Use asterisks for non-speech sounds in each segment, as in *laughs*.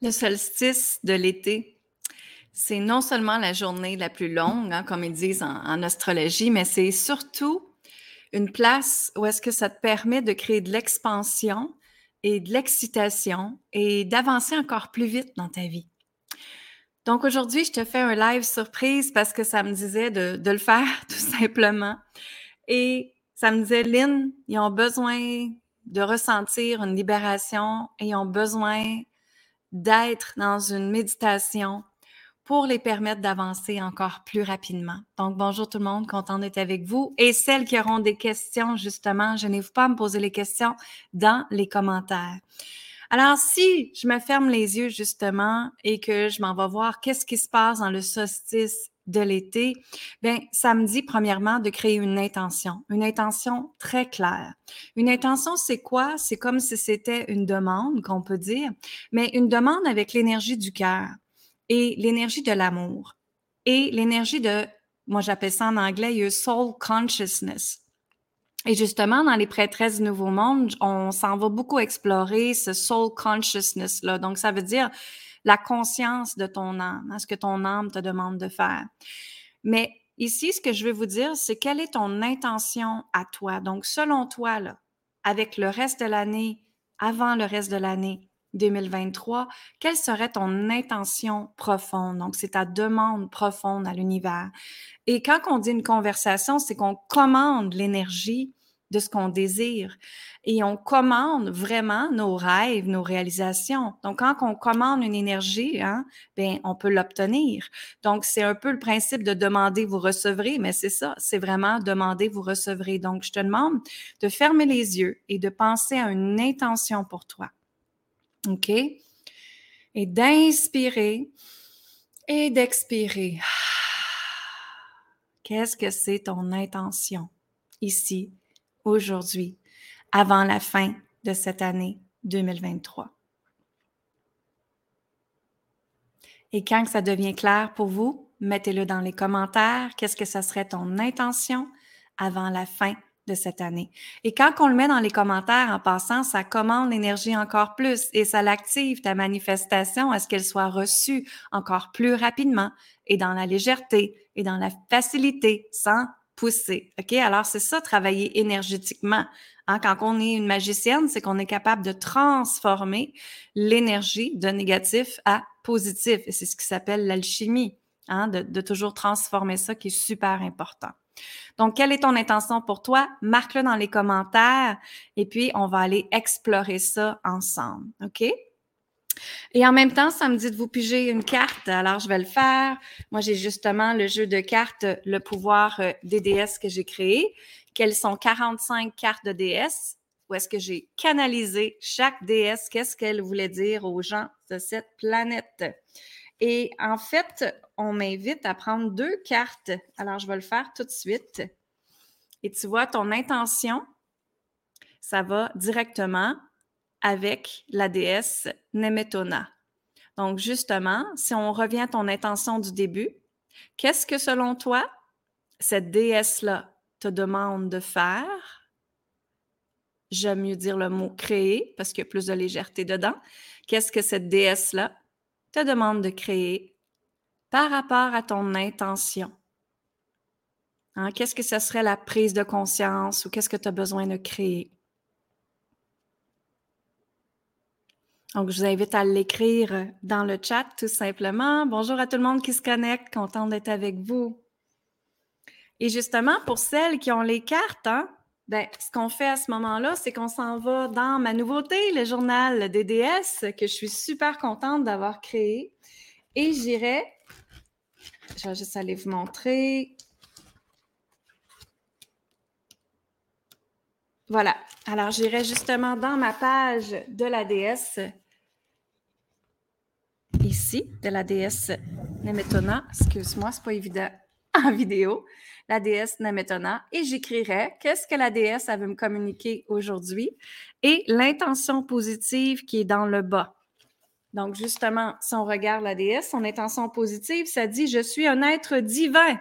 Le solstice de l'été, c'est non seulement la journée la plus longue, hein, comme ils disent en, astrologie, mais c'est surtout une place où est-ce que ça te permet de créer de l'expansion et de l'excitation et d'avancer encore plus vite dans ta vie. Donc aujourd'hui, je te fais un live surprise parce que ça me disait de, de le faire *laughs* tout simplement. Et ça me disait, Lynn, ils ont besoin de ressentir une libération et ils ont besoin d'être dans une méditation pour les permettre d'avancer encore plus rapidement. Donc, bonjour tout le monde, content d'être avec vous. Et celles qui auront des questions, justement, je n'ai pas à me poser les questions dans les commentaires. Alors, si je me ferme les yeux, justement, et que je m'en vais voir qu'est-ce qui se passe dans le solstice de l'été, bien, ça me dit premièrement de créer une intention, une intention très claire. Une intention, c'est quoi? C'est comme si c'était une demande, qu'on peut dire, mais une demande avec l'énergie du cœur et l'énergie de l'amour et l'énergie de, moi j'appelle ça en anglais, soul consciousness. Et justement, dans les prêtresses du Nouveau Monde, on s'en va beaucoup explorer ce soul consciousness-là. Donc, ça veut dire la conscience de ton âme, à ce que ton âme te demande de faire. Mais ici, ce que je veux vous dire, c'est quelle est ton intention à toi? Donc, selon toi, avec le reste de l'année, avant le reste de l'année 2023, quelle serait ton intention profonde? Donc, c'est ta demande profonde à l'univers. Et quand on dit une conversation, c'est qu'on commande l'énergie de ce qu'on désire. Et on commande vraiment nos rêves, nos réalisations. Donc, quand on commande une énergie, hein, bien, on peut l'obtenir. Donc, c'est un peu le principe de demander, vous recevrez, mais c'est ça, c'est vraiment demander, vous recevrez. Donc, je te demande de fermer les yeux et de penser à une intention pour toi. OK? Et d'inspirer et d'expirer. Qu'est-ce que c'est ton intention ici? Aujourd'hui, avant la fin de cette année 2023. Et quand ça devient clair pour vous, mettez-le dans les commentaires. Qu'est-ce que ça serait ton intention avant la fin de cette année? Et quand on le met dans les commentaires en passant, ça commande l'énergie encore plus et ça l'active ta manifestation à ce qu'elle soit reçue encore plus rapidement et dans la légèreté et dans la facilité sans pousser. OK? Alors, c'est ça, travailler énergétiquement. Hein? Quand on est une magicienne, c'est qu'on est capable de transformer l'énergie de négatif à positif. Et c'est ce qui s'appelle l'alchimie, hein? de, de toujours transformer ça qui est super important. Donc, quelle est ton intention pour toi? Marque-le dans les commentaires et puis on va aller explorer ça ensemble. OK? Et en même temps, ça me dit de vous piger une carte. Alors, je vais le faire. Moi, j'ai justement le jeu de cartes, le pouvoir euh, des déesses que j'ai créé. Quelles sont 45 cartes de déesses? Où est-ce que j'ai canalisé chaque déesse? Qu'est-ce qu'elle voulait dire aux gens de cette planète? Et en fait, on m'invite à prendre deux cartes. Alors, je vais le faire tout de suite. Et tu vois, ton intention, ça va directement avec la déesse Nemetona. Donc, justement, si on revient à ton intention du début, qu'est-ce que selon toi, cette déesse-là te demande de faire? J'aime mieux dire le mot créer parce qu'il y a plus de légèreté dedans. Qu'est-ce que cette déesse-là te demande de créer par rapport à ton intention? Hein, qu'est-ce que ce serait la prise de conscience ou qu'est-ce que tu as besoin de créer? Donc, je vous invite à l'écrire dans le chat tout simplement. Bonjour à tout le monde qui se connecte, content d'être avec vous. Et justement, pour celles qui ont les cartes, hein, ben, ce qu'on fait à ce moment-là, c'est qu'on s'en va dans ma nouveauté, le journal DDS, que je suis super contente d'avoir créé. Et j'irai, je vais juste aller vous montrer. Voilà. Alors, j'irai justement dans ma page de la déesse, ici, de la déesse Nemetona. Excuse-moi, c'est pas évident *laughs* en vidéo. La déesse Nemetona. Et j'écrirai qu'est-ce que la déesse veut me communiquer aujourd'hui et l'intention positive qui est dans le bas. Donc, justement, si on regarde la déesse, son intention positive, ça dit Je suis un être divin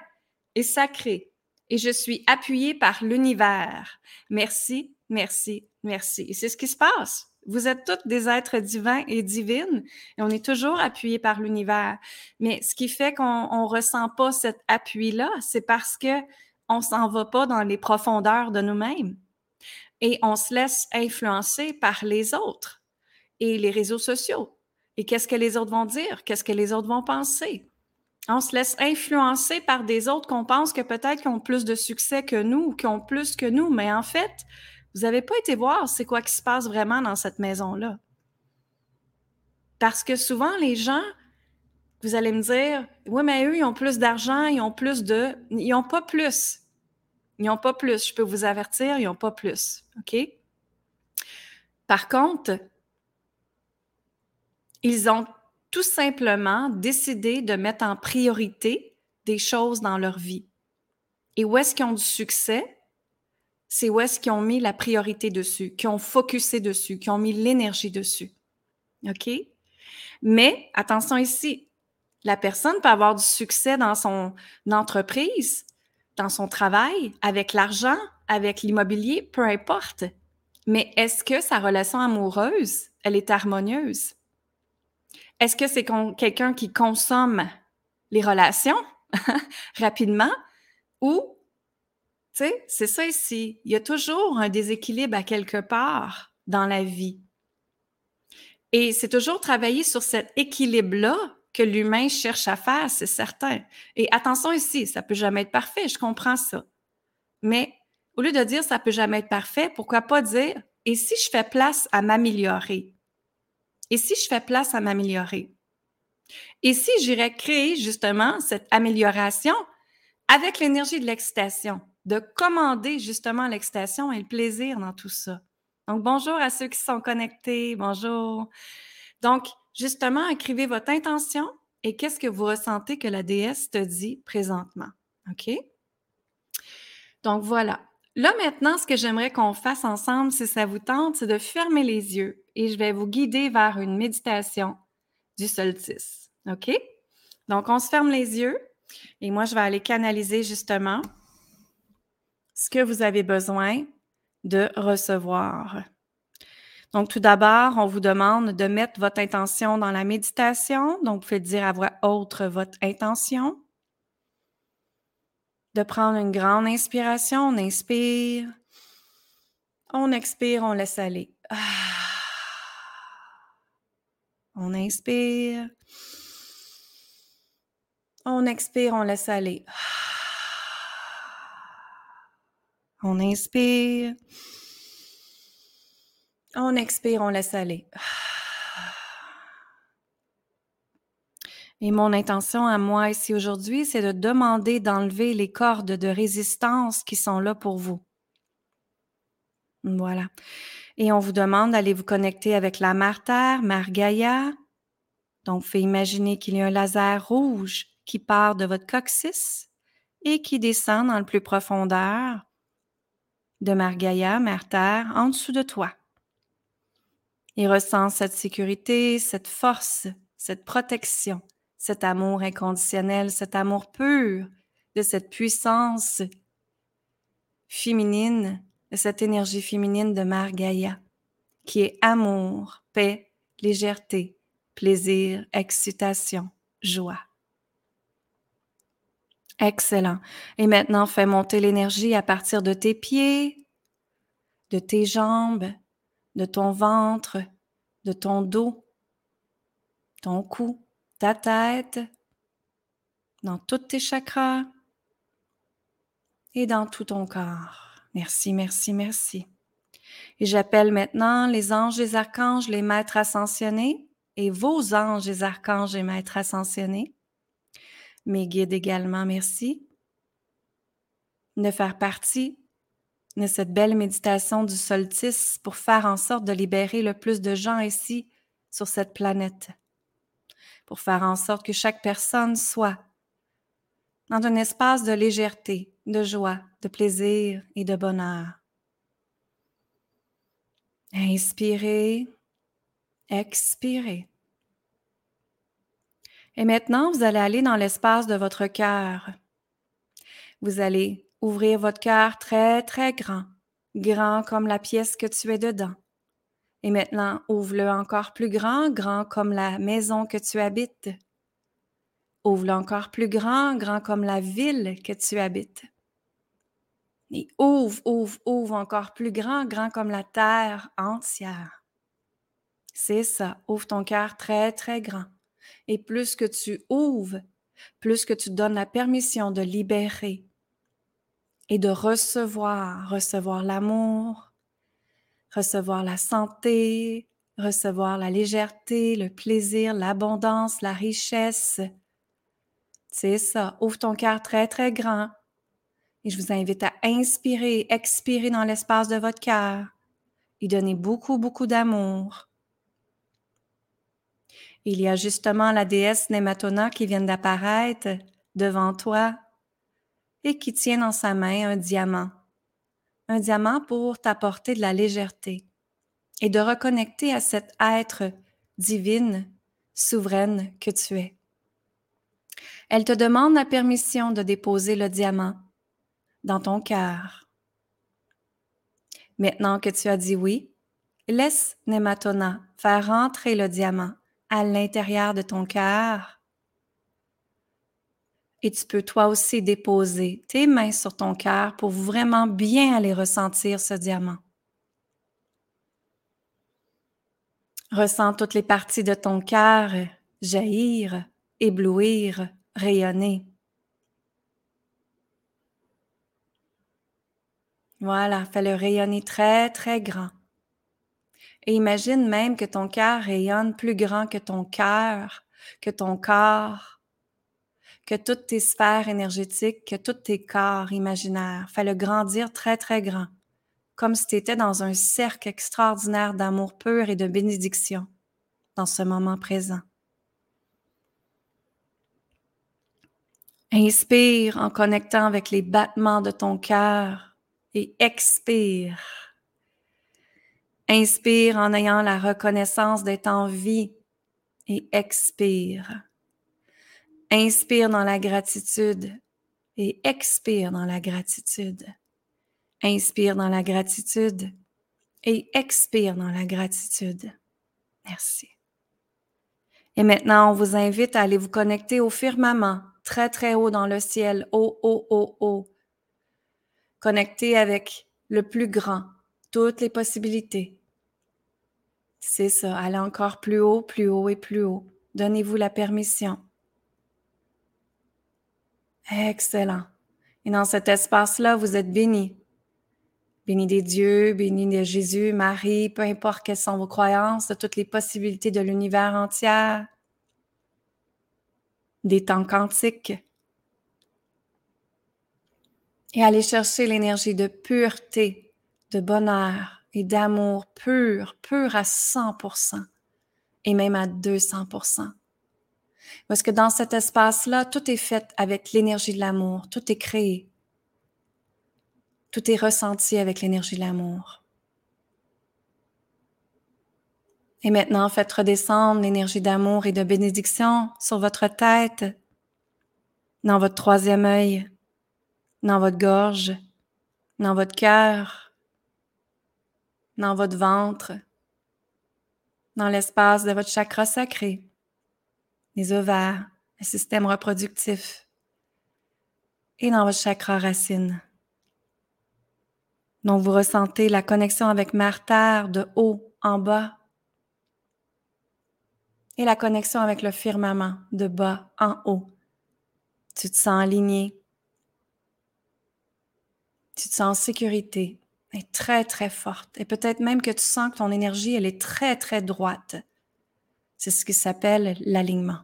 et sacré et je suis appuyé par l'univers. Merci, merci, merci. Et c'est ce qui se passe. Vous êtes tous des êtres divins et divines et on est toujours appuyés par l'univers. Mais ce qui fait qu'on ne ressent pas cet appui-là, c'est parce que on s'en va pas dans les profondeurs de nous-mêmes et on se laisse influencer par les autres et les réseaux sociaux. Et qu'est-ce que les autres vont dire? Qu'est-ce que les autres vont penser? On se laisse influencer par des autres qu'on pense que peut-être qu'ils ont plus de succès que nous ou qui ont plus que nous, mais en fait, vous n'avez pas été voir c'est quoi qui se passe vraiment dans cette maison-là. Parce que souvent, les gens, vous allez me dire, oui, mais eux, ils ont plus d'argent, ils ont plus de... Ils n'ont pas plus. Ils n'ont pas plus. Je peux vous avertir, ils n'ont pas plus. OK? Par contre, ils ont tout simplement décidé de mettre en priorité des choses dans leur vie. Et où est-ce qu'ils ont du succès? C'est où est-ce qu'ils ont mis la priorité dessus, qui ont focusé dessus, qui ont mis l'énergie dessus. OK? Mais attention ici, la personne peut avoir du succès dans son entreprise, dans son travail, avec l'argent, avec l'immobilier, peu importe. Mais est-ce que sa relation amoureuse, elle est harmonieuse? Est-ce que c'est quelqu'un qui consomme les relations *laughs* rapidement ou c'est ça ici. Il y a toujours un déséquilibre à quelque part dans la vie. Et c'est toujours travailler sur cet équilibre-là que l'humain cherche à faire, c'est certain. Et attention ici, ça peut jamais être parfait, je comprends ça. Mais au lieu de dire ça peut jamais être parfait, pourquoi pas dire et si je fais place à m'améliorer? Et si je fais place à m'améliorer? Et si j'irais créer justement cette amélioration avec l'énergie de l'excitation? De commander justement l'excitation et le plaisir dans tout ça. Donc, bonjour à ceux qui sont connectés. Bonjour. Donc, justement, écrivez votre intention et qu'est-ce que vous ressentez que la déesse te dit présentement. OK? Donc, voilà. Là, maintenant, ce que j'aimerais qu'on fasse ensemble, si ça vous tente, c'est de fermer les yeux et je vais vous guider vers une méditation du solstice. OK? Donc, on se ferme les yeux et moi, je vais aller canaliser justement ce que vous avez besoin de recevoir. Donc, tout d'abord, on vous demande de mettre votre intention dans la méditation. Donc, vous pouvez dire à voix haute votre intention. De prendre une grande inspiration. On inspire. On expire, on laisse aller. Ah. On inspire. On expire, on laisse aller. Ah. On inspire. On expire, on laisse aller. *sighs* Et mon intention à moi ici aujourd'hui, c'est de demander d'enlever les cordes de résistance qui sont là pour vous. Voilà. Et on vous demande d'aller vous connecter avec la Mère Terre, Mère Gaïa. Donc, fait imaginer qu'il y a un laser rouge qui part de votre coccyx et qui descend dans le plus profondeur de Mère Gaïa, Mère Terre, en dessous de toi. Et ressens cette sécurité, cette force, cette protection, cet amour inconditionnel, cet amour pur de cette puissance féminine, de cette énergie féminine de Mère qui est amour, paix, légèreté, plaisir, excitation, joie. Excellent. Et maintenant, fais monter l'énergie à partir de tes pieds, de tes jambes, de ton ventre, de ton dos, ton cou, ta tête, dans tous tes chakras et dans tout ton corps. Merci, merci, merci. Et j'appelle maintenant les anges, les archanges, les maîtres ascensionnés et vos anges, les archanges et maîtres ascensionnés mes guides également, merci, de faire partie de cette belle méditation du solstice pour faire en sorte de libérer le plus de gens ici sur cette planète, pour faire en sorte que chaque personne soit dans un espace de légèreté, de joie, de plaisir et de bonheur. Inspirez, expirez. Et maintenant, vous allez aller dans l'espace de votre cœur. Vous allez ouvrir votre cœur très, très grand, grand comme la pièce que tu es dedans. Et maintenant, ouvre-le encore plus grand, grand comme la maison que tu habites. Ouvre-le encore plus grand, grand comme la ville que tu habites. Et ouvre, ouvre, ouvre encore plus grand, grand comme la terre entière. C'est ça, ouvre ton cœur très, très grand. Et plus que tu ouvres, plus que tu donnes la permission de libérer et de recevoir, recevoir l'amour, recevoir la santé, recevoir la légèreté, le plaisir, l'abondance, la richesse. C'est ça, ouvre ton cœur très, très grand. Et je vous invite à inspirer, expirer dans l'espace de votre cœur et donner beaucoup, beaucoup d'amour. Il y a justement la déesse Nematona qui vient d'apparaître devant toi et qui tient dans sa main un diamant. Un diamant pour t'apporter de la légèreté et de reconnecter à cet être divine, souveraine que tu es. Elle te demande la permission de déposer le diamant dans ton cœur. Maintenant que tu as dit oui, laisse Nematona faire rentrer le diamant à l'intérieur de ton cœur. Et tu peux toi aussi déposer tes mains sur ton cœur pour vraiment bien aller ressentir ce diamant. Ressens toutes les parties de ton cœur jaillir, éblouir, rayonner. Voilà, fais-le rayonner très, très grand. Et imagine même que ton cœur rayonne plus grand que ton cœur, que ton corps, que toutes tes sphères énergétiques, que tous tes corps imaginaires. Fais-le grandir très, très grand, comme si tu étais dans un cercle extraordinaire d'amour pur et de bénédiction dans ce moment présent. Inspire en connectant avec les battements de ton cœur et expire Inspire en ayant la reconnaissance d'être en vie et expire. Inspire dans la gratitude et expire dans la gratitude. Inspire dans la gratitude et expire dans la gratitude. Merci. Et maintenant, on vous invite à aller vous connecter au firmament, très très haut dans le ciel, haut, haut, haut, haut. Connecté avec le plus grand, toutes les possibilités, c'est ça, allez encore plus haut, plus haut et plus haut. Donnez-vous la permission. Excellent. Et dans cet espace-là, vous êtes béni. Béni des dieux, béni de Jésus, Marie, peu importe quelles sont vos croyances, de toutes les possibilités de l'univers entier, des temps quantiques. Et allez chercher l'énergie de pureté, de bonheur, et d'amour pur, pur à 100% et même à 200%. Parce que dans cet espace-là, tout est fait avec l'énergie de l'amour, tout est créé. Tout est ressenti avec l'énergie de l'amour. Et maintenant, faites redescendre l'énergie d'amour et de bénédiction sur votre tête, dans votre troisième œil, dans votre gorge, dans votre cœur, dans votre ventre, dans l'espace de votre chakra sacré, les ovaires, le système reproductif et dans votre chakra racine. Donc vous ressentez la connexion avec Mère Terre de haut en bas et la connexion avec le firmament de bas en haut. Tu te sens aligné. Tu te sens en sécurité, est très, très forte. Et peut-être même que tu sens que ton énergie, elle est très, très droite. C'est ce qui s'appelle l'alignement.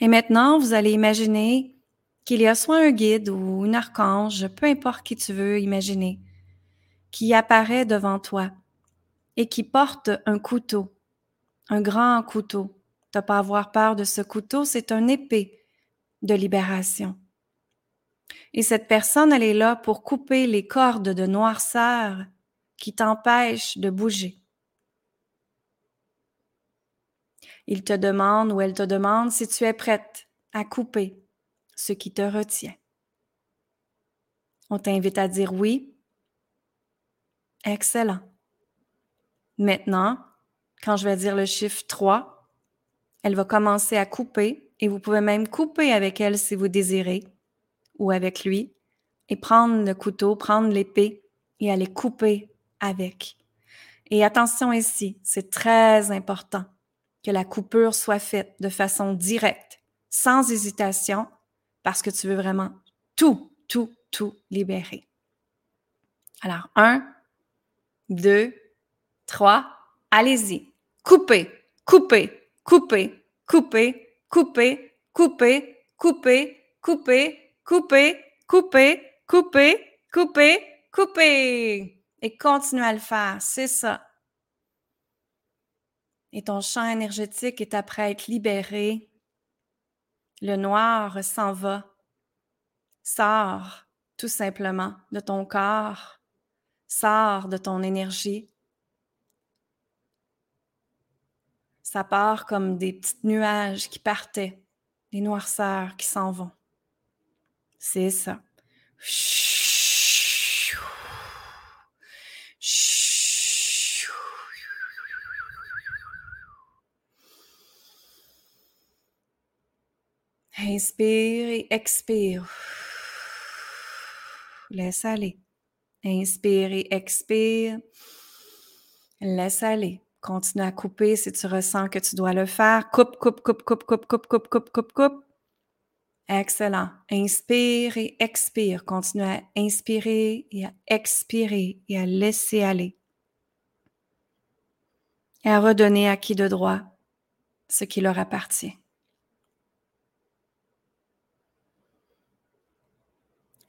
Et maintenant, vous allez imaginer qu'il y a soit un guide ou un archange, peu importe qui tu veux imaginer, qui apparaît devant toi et qui porte un couteau, un grand couteau. Tu n'as pas à avoir peur de ce couteau, c'est un épée de libération. Et cette personne, elle est là pour couper les cordes de noirceur qui t'empêchent de bouger. Il te demande ou elle te demande si tu es prête à couper ce qui te retient. On t'invite à dire oui. Excellent. Maintenant, quand je vais dire le chiffre 3, elle va commencer à couper et vous pouvez même couper avec elle si vous désirez ou avec lui et prendre le couteau, prendre l'épée et aller couper avec. Et attention ici, c'est très important que la coupure soit faite de façon directe, sans hésitation, parce que tu veux vraiment tout, tout, tout libérer. Alors, un, deux, trois, allez-y. Coupez, coupez, coupez, coupez, coupez, coupez, coupez, coupez, coupez, coupez, coupez, coupez, coupez. Et continue à le faire, c'est ça. Et ton champ énergétique est après à être libéré. Le noir s'en va, sort tout simplement de ton corps, sort de ton énergie. Ça part comme des petits nuages qui partaient, des noirceurs qui s'en vont. C'est ça. Inspire et expire. Laisse aller. Inspire et expire. Laisse aller. Continue à couper si tu ressens que tu dois le faire. Coupe, coupe, coupe, coupe, coupe, coupe, coupe, coupe, coupe, coupe. Excellent. Inspire et expire. Continue à inspirer et à expirer et à laisser aller. Et à redonner à qui de droit ce qui leur appartient.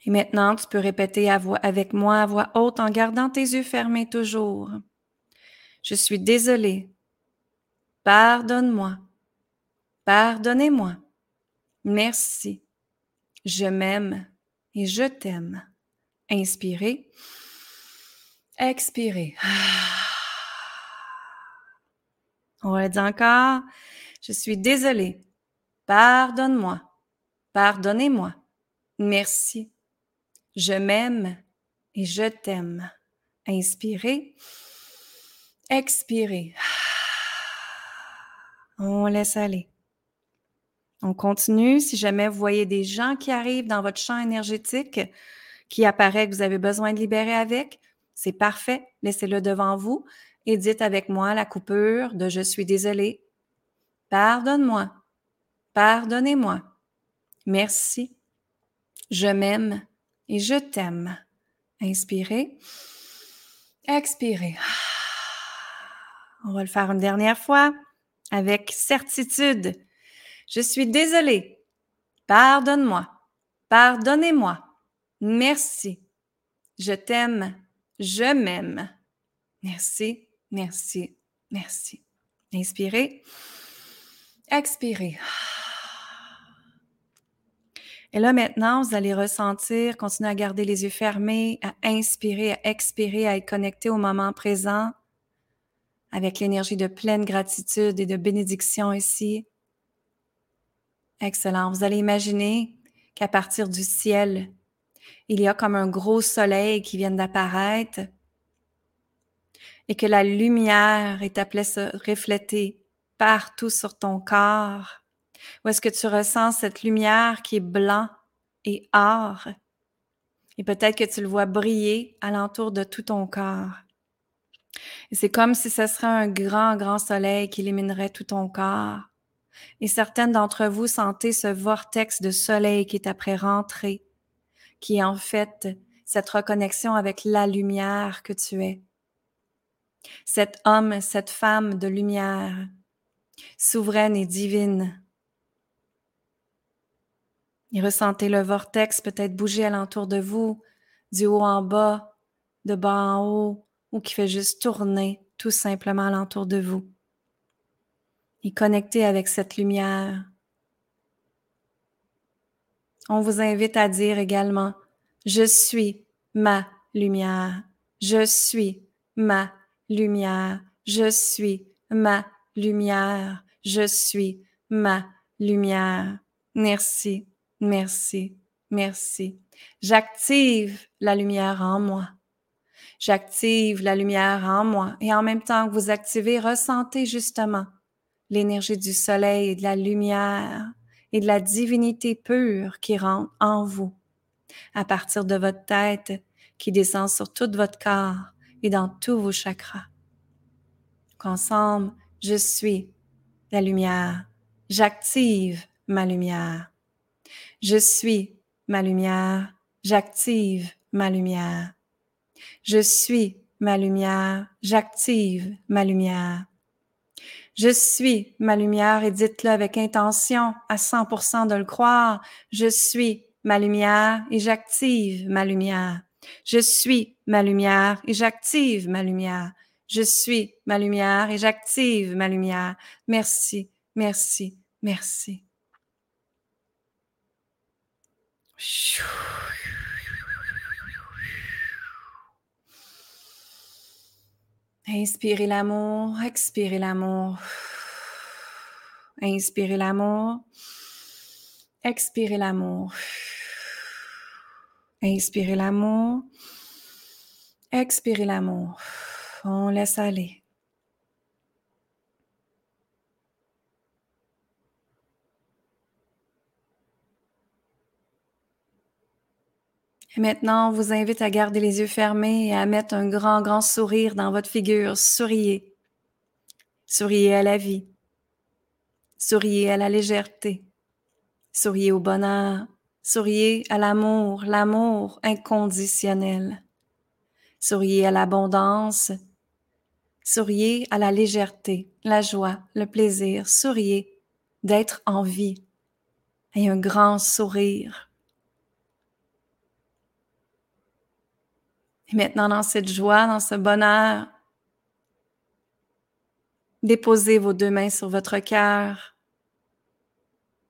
Et maintenant, tu peux répéter avec moi à voix haute en gardant tes yeux fermés toujours. Je suis désolée. Pardonne-moi. Pardonnez-moi. Merci. Je m'aime et je t'aime. Inspirez. Expirez. *sighs* On va dire encore. Je suis désolée. Pardonne-moi. Pardonnez-moi. Merci. Je m'aime et je t'aime. Inspirez. Expirez. On laisse aller. On continue. Si jamais vous voyez des gens qui arrivent dans votre champ énergétique, qui apparaît que vous avez besoin de libérer avec, c'est parfait. Laissez-le devant vous et dites avec moi la coupure de je suis désolé. Pardonne-moi. Pardonnez-moi. Merci. Je m'aime et je t'aime. Inspirez. Expirez. On va le faire une dernière fois avec certitude. Je suis désolée. Pardonne-moi. Pardonnez-moi. Merci. Je t'aime. Je m'aime. Merci, merci, merci. Inspirez. Expirez. Et là, maintenant, vous allez ressentir, continuer à garder les yeux fermés, à inspirer, à expirer, à être connecté au moment présent avec l'énergie de pleine gratitude et de bénédiction ici. Excellent. Vous allez imaginer qu'à partir du ciel, il y a comme un gros soleil qui vient d'apparaître et que la lumière est appelée se refléter partout sur ton corps ou est-ce que tu ressens cette lumière qui est blanc et or? Et peut-être que tu le vois briller alentour de tout ton corps. C'est comme si ce serait un grand, grand soleil qui illuminerait tout ton corps. Et certaines d'entre vous sentez ce vortex de soleil qui est après rentré, qui est en fait cette reconnexion avec la lumière que tu es. Cet homme, cette femme de lumière, souveraine et divine, et ressentez le vortex peut-être bouger alentour de vous, du haut en bas, de bas en haut, ou qui fait juste tourner tout simplement alentour de vous. Et connectez avec cette lumière. On vous invite à dire également, je suis ma lumière, je suis ma lumière, je suis ma lumière, je suis ma lumière. Merci. Merci, merci. J'active la lumière en moi. J'active la lumière en moi et en même temps que vous activez, ressentez justement l'énergie du soleil et de la lumière et de la divinité pure qui rentre en vous à partir de votre tête qui descend sur tout votre corps et dans tous vos chakras. Qu'ensemble, je suis la lumière. J'active ma lumière. Je suis ma lumière. J'active ma lumière. Je suis ma lumière. J'active ma lumière. Je suis ma lumière et dites-le avec intention à 100% de le croire. Je suis ma lumière et j'active ma lumière. Je suis ma lumière et j'active ma lumière. Je suis ma lumière et j'active ma lumière. Merci, merci, merci. Inspirez l'amour, expirez l'amour. *sighs* Inspirez l'amour, expirez l'amour. *sighs* Inspirez l'amour, expirez l'amour. On laisse aller. Et maintenant, on vous invite à garder les yeux fermés et à mettre un grand, grand sourire dans votre figure. Souriez. Souriez à la vie. Souriez à la légèreté. Souriez au bonheur. Souriez à l'amour, l'amour inconditionnel. Souriez à l'abondance. Souriez à la légèreté, la joie, le plaisir. Souriez d'être en vie. Et un grand sourire Maintenant, dans cette joie, dans ce bonheur, déposez vos deux mains sur votre cœur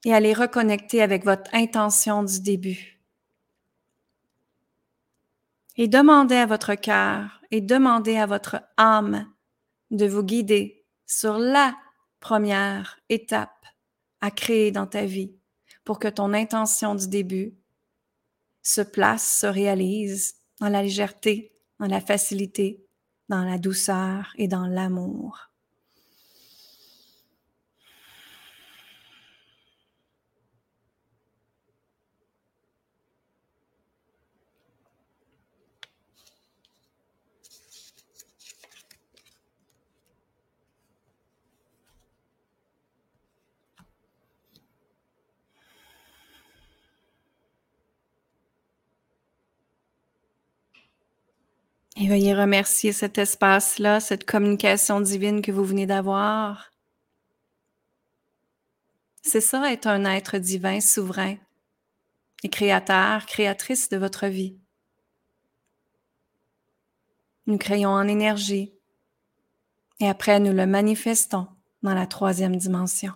et allez reconnecter avec votre intention du début. Et demandez à votre cœur et demandez à votre âme de vous guider sur la première étape à créer dans ta vie pour que ton intention du début se place, se réalise dans la légèreté, dans la facilité, dans la douceur et dans l'amour. Et veuillez remercier cet espace-là, cette communication divine que vous venez d'avoir. C'est ça, être un être divin, souverain et créateur, créatrice de votre vie. Nous créons en énergie et après nous le manifestons dans la troisième dimension.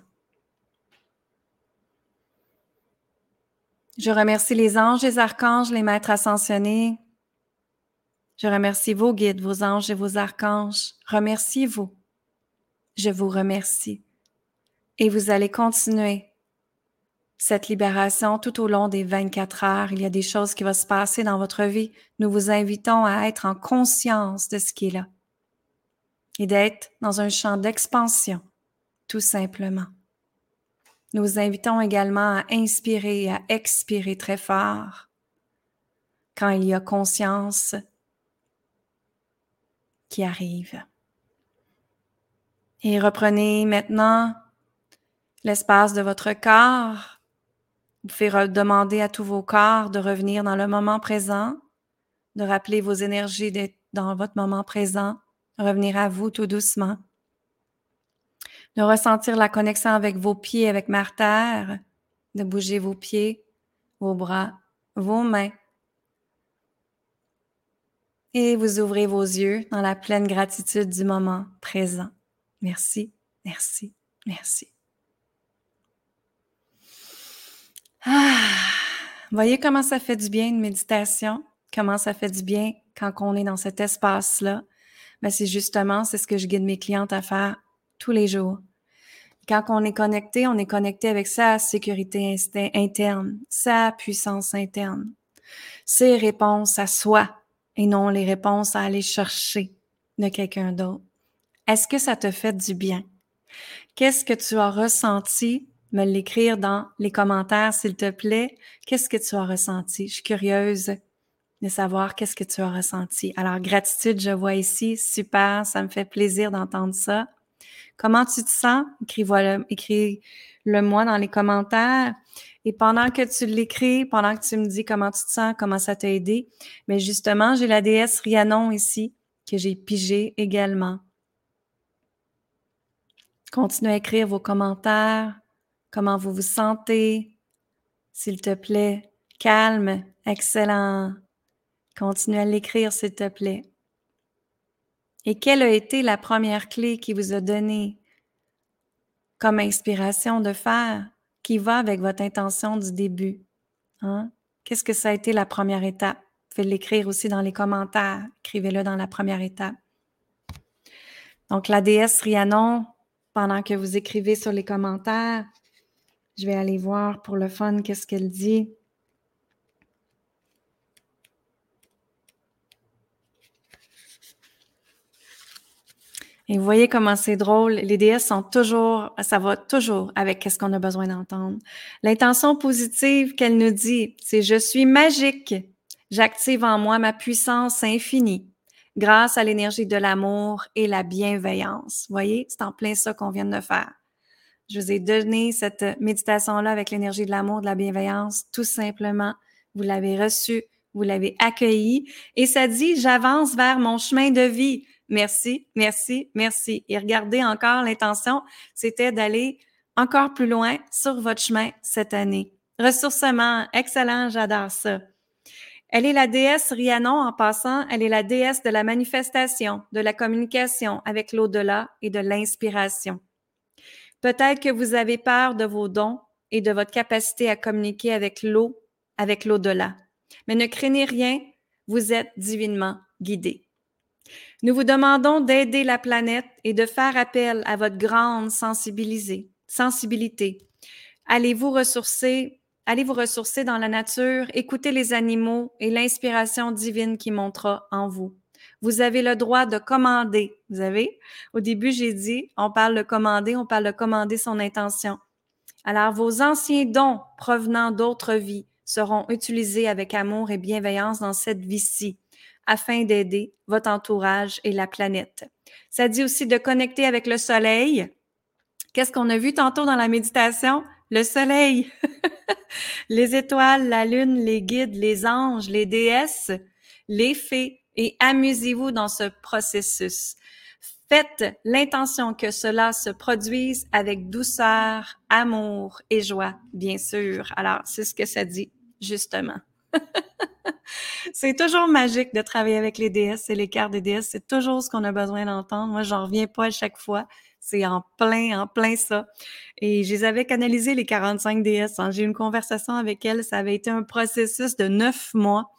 Je remercie les anges, les archanges, les maîtres ascensionnés, je remercie vos guides, vos anges et vos archanges. Remerciez-vous. Je vous remercie. Et vous allez continuer cette libération tout au long des 24 heures. Il y a des choses qui vont se passer dans votre vie. Nous vous invitons à être en conscience de ce qui est là et d'être dans un champ d'expansion, tout simplement. Nous vous invitons également à inspirer et à expirer très fort quand il y a conscience arrive. Et reprenez maintenant l'espace de votre corps. Vous pouvez demander à tous vos corps de revenir dans le moment présent, de rappeler vos énergies dans votre moment présent, revenir à vous tout doucement, de ressentir la connexion avec vos pieds, avec ma terre, de bouger vos pieds, vos bras, vos mains, et vous ouvrez vos yeux dans la pleine gratitude du moment présent. Merci, merci, merci. Ah, voyez comment ça fait du bien une méditation, comment ça fait du bien quand on est dans cet espace-là. Ben, c'est justement, c'est ce que je guide mes clientes à faire tous les jours. Quand on est connecté, on est connecté avec sa sécurité interne, sa puissance interne. ses réponses à soi et non les réponses à aller chercher de quelqu'un d'autre. Est-ce que ça te fait du bien? Qu'est-ce que tu as ressenti? Me l'écrire dans les commentaires, s'il te plaît. Qu'est-ce que tu as ressenti? Je suis curieuse de savoir qu'est-ce que tu as ressenti. Alors, gratitude, je vois ici. Super, ça me fait plaisir d'entendre ça. Comment tu te sens? Écris moi dans les commentaires. Et pendant que tu l'écris, pendant que tu me dis comment tu te sens, comment ça t'a aidé, mais justement, j'ai la déesse Rhiannon ici que j'ai pigé également. Continuez à écrire vos commentaires, comment vous vous sentez, s'il te plaît. Calme, excellent. Continue à l'écrire, s'il te plaît. Et quelle a été la première clé qui vous a donné comme inspiration de faire? Qui va avec votre intention du début? Hein? Qu'est-ce que ça a été la première étape? Vous pouvez l'écrire aussi dans les commentaires. Écrivez-le dans la première étape. Donc, la déesse Rhiannon, pendant que vous écrivez sur les commentaires, je vais aller voir pour le fun qu'est-ce qu'elle dit. Et vous voyez comment c'est drôle. Les déesses sont toujours, ça va toujours avec ce qu'on a besoin d'entendre. L'intention positive qu'elle nous dit, c'est je suis magique. J'active en moi ma puissance infinie grâce à l'énergie de l'amour et la bienveillance. Vous voyez, c'est en plein ça qu'on vient de faire. Je vous ai donné cette méditation-là avec l'énergie de l'amour, de la bienveillance, tout simplement. Vous l'avez reçue, vous l'avez accueillie et ça dit, j'avance vers mon chemin de vie. Merci, merci, merci. Et regardez encore, l'intention, c'était d'aller encore plus loin sur votre chemin cette année. Ressourcement, excellent, j'adore ça. Elle est la déesse Rhiannon en passant, elle est la déesse de la manifestation, de la communication avec l'au-delà et de l'inspiration. Peut-être que vous avez peur de vos dons et de votre capacité à communiquer avec l'eau, avec l'au-delà. Mais ne craignez rien, vous êtes divinement guidé. Nous vous demandons d'aider la planète et de faire appel à votre grande sensibilité. Allez vous ressourcer, allez vous ressourcer dans la nature, écoutez les animaux et l'inspiration divine qui montera en vous. Vous avez le droit de commander. Vous avez? Au début, j'ai dit, on parle de commander, on parle de commander son intention. Alors, vos anciens dons provenant d'autres vies seront utilisés avec amour et bienveillance dans cette vie-ci afin d'aider votre entourage et la planète. Ça dit aussi de connecter avec le soleil. Qu'est-ce qu'on a vu tantôt dans la méditation? Le soleil, *laughs* les étoiles, la lune, les guides, les anges, les déesses, les fées, et amusez-vous dans ce processus. Faites l'intention que cela se produise avec douceur, amour et joie, bien sûr. Alors, c'est ce que ça dit, justement. *laughs* c'est toujours magique de travailler avec les DS et les cartes des DS. C'est toujours ce qu'on a besoin d'entendre. Moi, j'en reviens pas à chaque fois. C'est en plein, en plein ça. Et je les avais canalisés, les 45 DS. Hein. J'ai eu une conversation avec elles. Ça avait été un processus de neuf mois.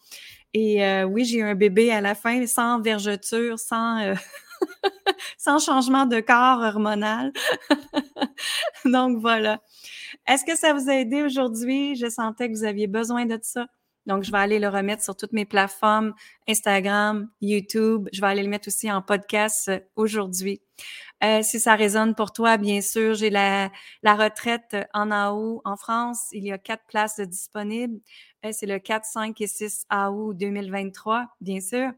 Et euh, oui, j'ai eu un bébé à la fin, sans vergeture, sans, euh, *laughs* sans changement de corps hormonal. *laughs* Donc voilà. Est-ce que ça vous a aidé aujourd'hui? Je sentais que vous aviez besoin de ça. Donc, je vais aller le remettre sur toutes mes plateformes, Instagram, YouTube. Je vais aller le mettre aussi en podcast euh, aujourd'hui. Euh, si ça résonne pour toi, bien sûr, j'ai la, la retraite en AO en France. Il y a quatre places disponibles. Euh, c'est le 4, 5 et 6 AO 2023, bien sûr.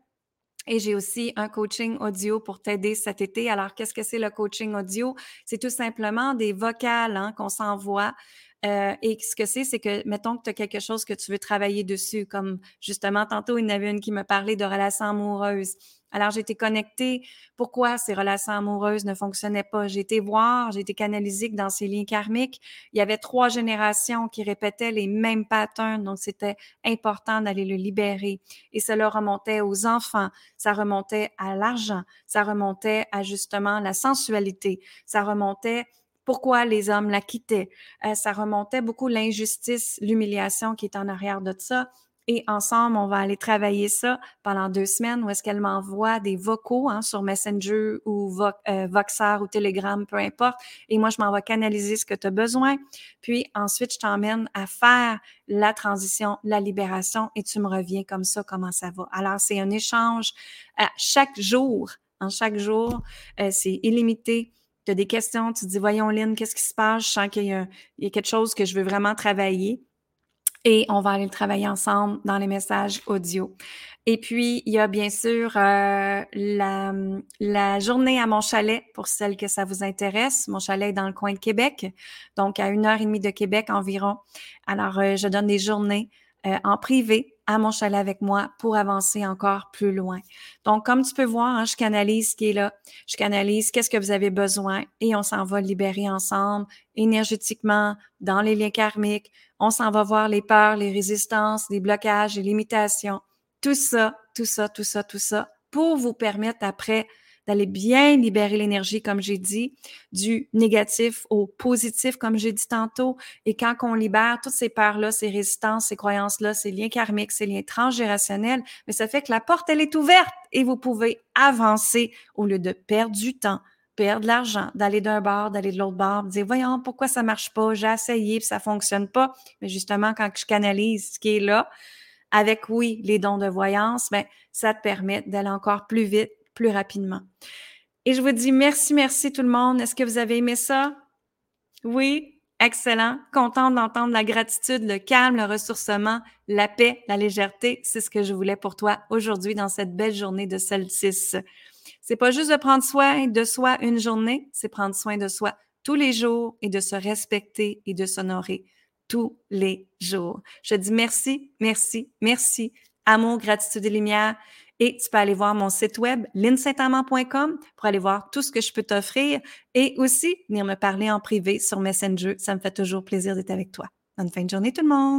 Et j'ai aussi un coaching audio pour t'aider cet été. Alors, qu'est-ce que c'est le coaching audio? C'est tout simplement des vocales hein, qu'on s'envoie euh, et ce que c'est, c'est que, mettons que tu as quelque chose que tu veux travailler dessus, comme justement, tantôt, il y en avait une qui me parlait de relations amoureuses. Alors, j'ai été connectée. Pourquoi ces relations amoureuses ne fonctionnaient pas? J'ai été voir, j'ai été canalisée que dans ces liens karmiques, il y avait trois générations qui répétaient les mêmes patterns. Donc, c'était important d'aller le libérer. Et cela remontait aux enfants, ça remontait à l'argent, ça remontait à justement la sensualité, ça remontait pourquoi les hommes la quittaient. Euh, ça remontait beaucoup l'injustice, l'humiliation qui est en arrière de ça. et ensemble, on va aller travailler ça pendant deux semaines où est-ce qu'elle m'envoie des vocaux hein, sur Messenger ou euh, Voxer ou Telegram, peu importe. Et moi, je m'en vais canaliser ce que tu as besoin. Puis ensuite, je t'emmène à faire la transition, la libération et tu me reviens comme ça, comment ça va. Alors, c'est un échange à chaque jour. En chaque jour, euh, c'est illimité tu as des questions, tu te dis, voyons Lynn, qu'est-ce qui se passe? Je sens qu'il y, a quelque chose que je veux vraiment travailler. Et on va aller le travailler ensemble dans les messages audio. Et puis, il y a bien sûr euh, la, la, journée à mon chalet pour celles que ça vous intéresse. Mon chalet est dans le coin de Québec, donc à une heure et demie de Québec environ. Alors, euh, je donne des journées euh, en privé à mon chalet avec moi pour avancer encore plus loin. Donc, comme tu peux voir, hein, je canalise ce qui est là, je canalise qu'est-ce que vous avez besoin et on s'en va libérer ensemble énergétiquement dans les liens karmiques. On s'en va voir les peurs, les résistances, les blocages, les limitations. Tout ça, tout ça, tout ça, tout ça pour vous permettre après d'aller bien libérer l'énergie, comme j'ai dit, du négatif au positif, comme j'ai dit tantôt. Et quand on libère toutes ces peurs-là, ces résistances, ces croyances-là, ces liens karmiques, ces liens transgénérationnels, mais ça fait que la porte, elle est ouverte et vous pouvez avancer au lieu de perdre du temps, perdre de l'argent, d'aller d'un bar, d'aller de l'autre bar, dire voyons pourquoi ça marche pas, j'ai essayé puis ça fonctionne pas. Mais justement quand je canalise ce qui est là, avec oui les dons de voyance, ben ça te permet d'aller encore plus vite, plus rapidement. Et je vous dis merci, merci tout le monde. Est-ce que vous avez aimé ça? Oui, excellent. Contente d'entendre la gratitude, le calme, le ressourcement, la paix, la légèreté. C'est ce que je voulais pour toi aujourd'hui dans cette belle journée de solstice. C'est pas juste de prendre soin de soi une journée, c'est prendre soin de soi tous les jours et de se respecter et de s'honorer tous les jours. Je dis merci, merci, merci. Amour, gratitude et lumière. Et tu peux aller voir mon site web, linsaintamant.com, pour aller voir tout ce que je peux t'offrir et aussi venir me parler en privé sur Messenger. Ça me fait toujours plaisir d'être avec toi. Bonne fin de journée tout le monde!